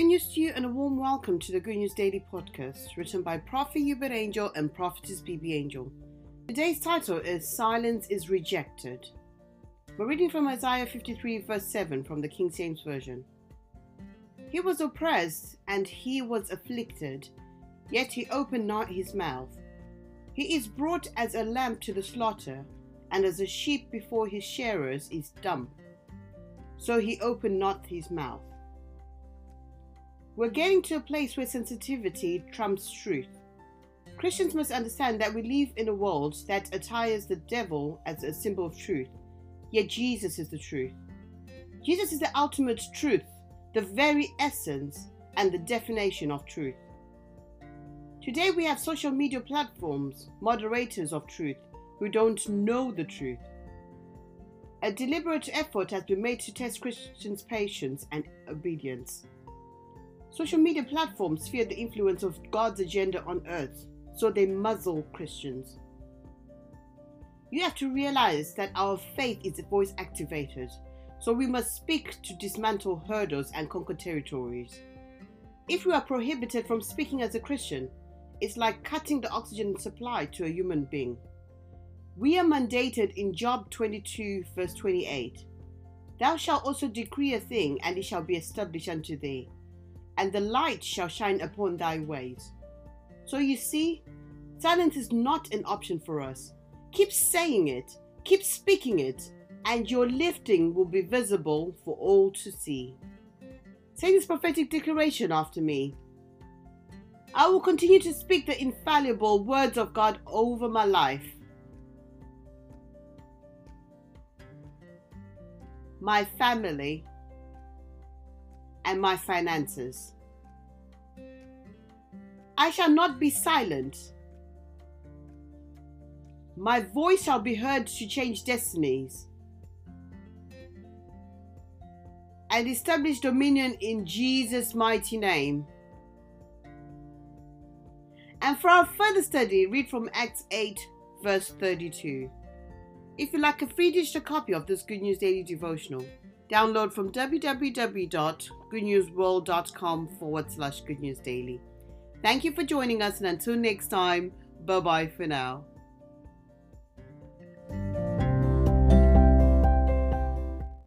Good news to you and a warm welcome to the Good News Daily podcast, written by Prophet Uebert Angel and Prophetess BB Angel. Today's title is Silence is Rejected. We're reading from Isaiah 53, verse 7 from the King James Version. He was oppressed and he was afflicted, yet he opened not his mouth. He is brought as a lamb to the slaughter, and as a sheep before his shearers is dumb. So he opened not his mouth. We're getting to a place where sensitivity trumps truth. Christians must understand that we live in a world that attires the devil as a symbol of truth, yet Jesus is the truth. Jesus is the ultimate truth, the very essence and the definition of truth. Today we have social media platforms, moderators of truth, who don't know the truth. A deliberate effort has been made to test Christians' patience and obedience. Social media platforms fear the influence of God's agenda on earth, so they muzzle Christians. You have to realize that our faith is voice activated, so we must speak to dismantle hurdles and conquer territories. If we are prohibited from speaking as a Christian, it's like cutting the oxygen supply to a human being. We are mandated in Job 22, verse 28 Thou shalt also decree a thing, and it shall be established unto thee and the light shall shine upon thy ways. So you see, silence is not an option for us. Keep saying it, keep speaking it, and your lifting will be visible for all to see. Say this prophetic declaration after me. I will continue to speak the infallible words of God over my life. My family and my finances. I shall not be silent. My voice shall be heard to change destinies and establish dominion in Jesus' mighty name. And for our further study, read from Acts 8, verse 32. If you'd like a free digital copy of this Good News Daily Devotional, Download from www.goodnewsworld.com forward slash good news daily. Thank you for joining us, and until next time, bye bye for now.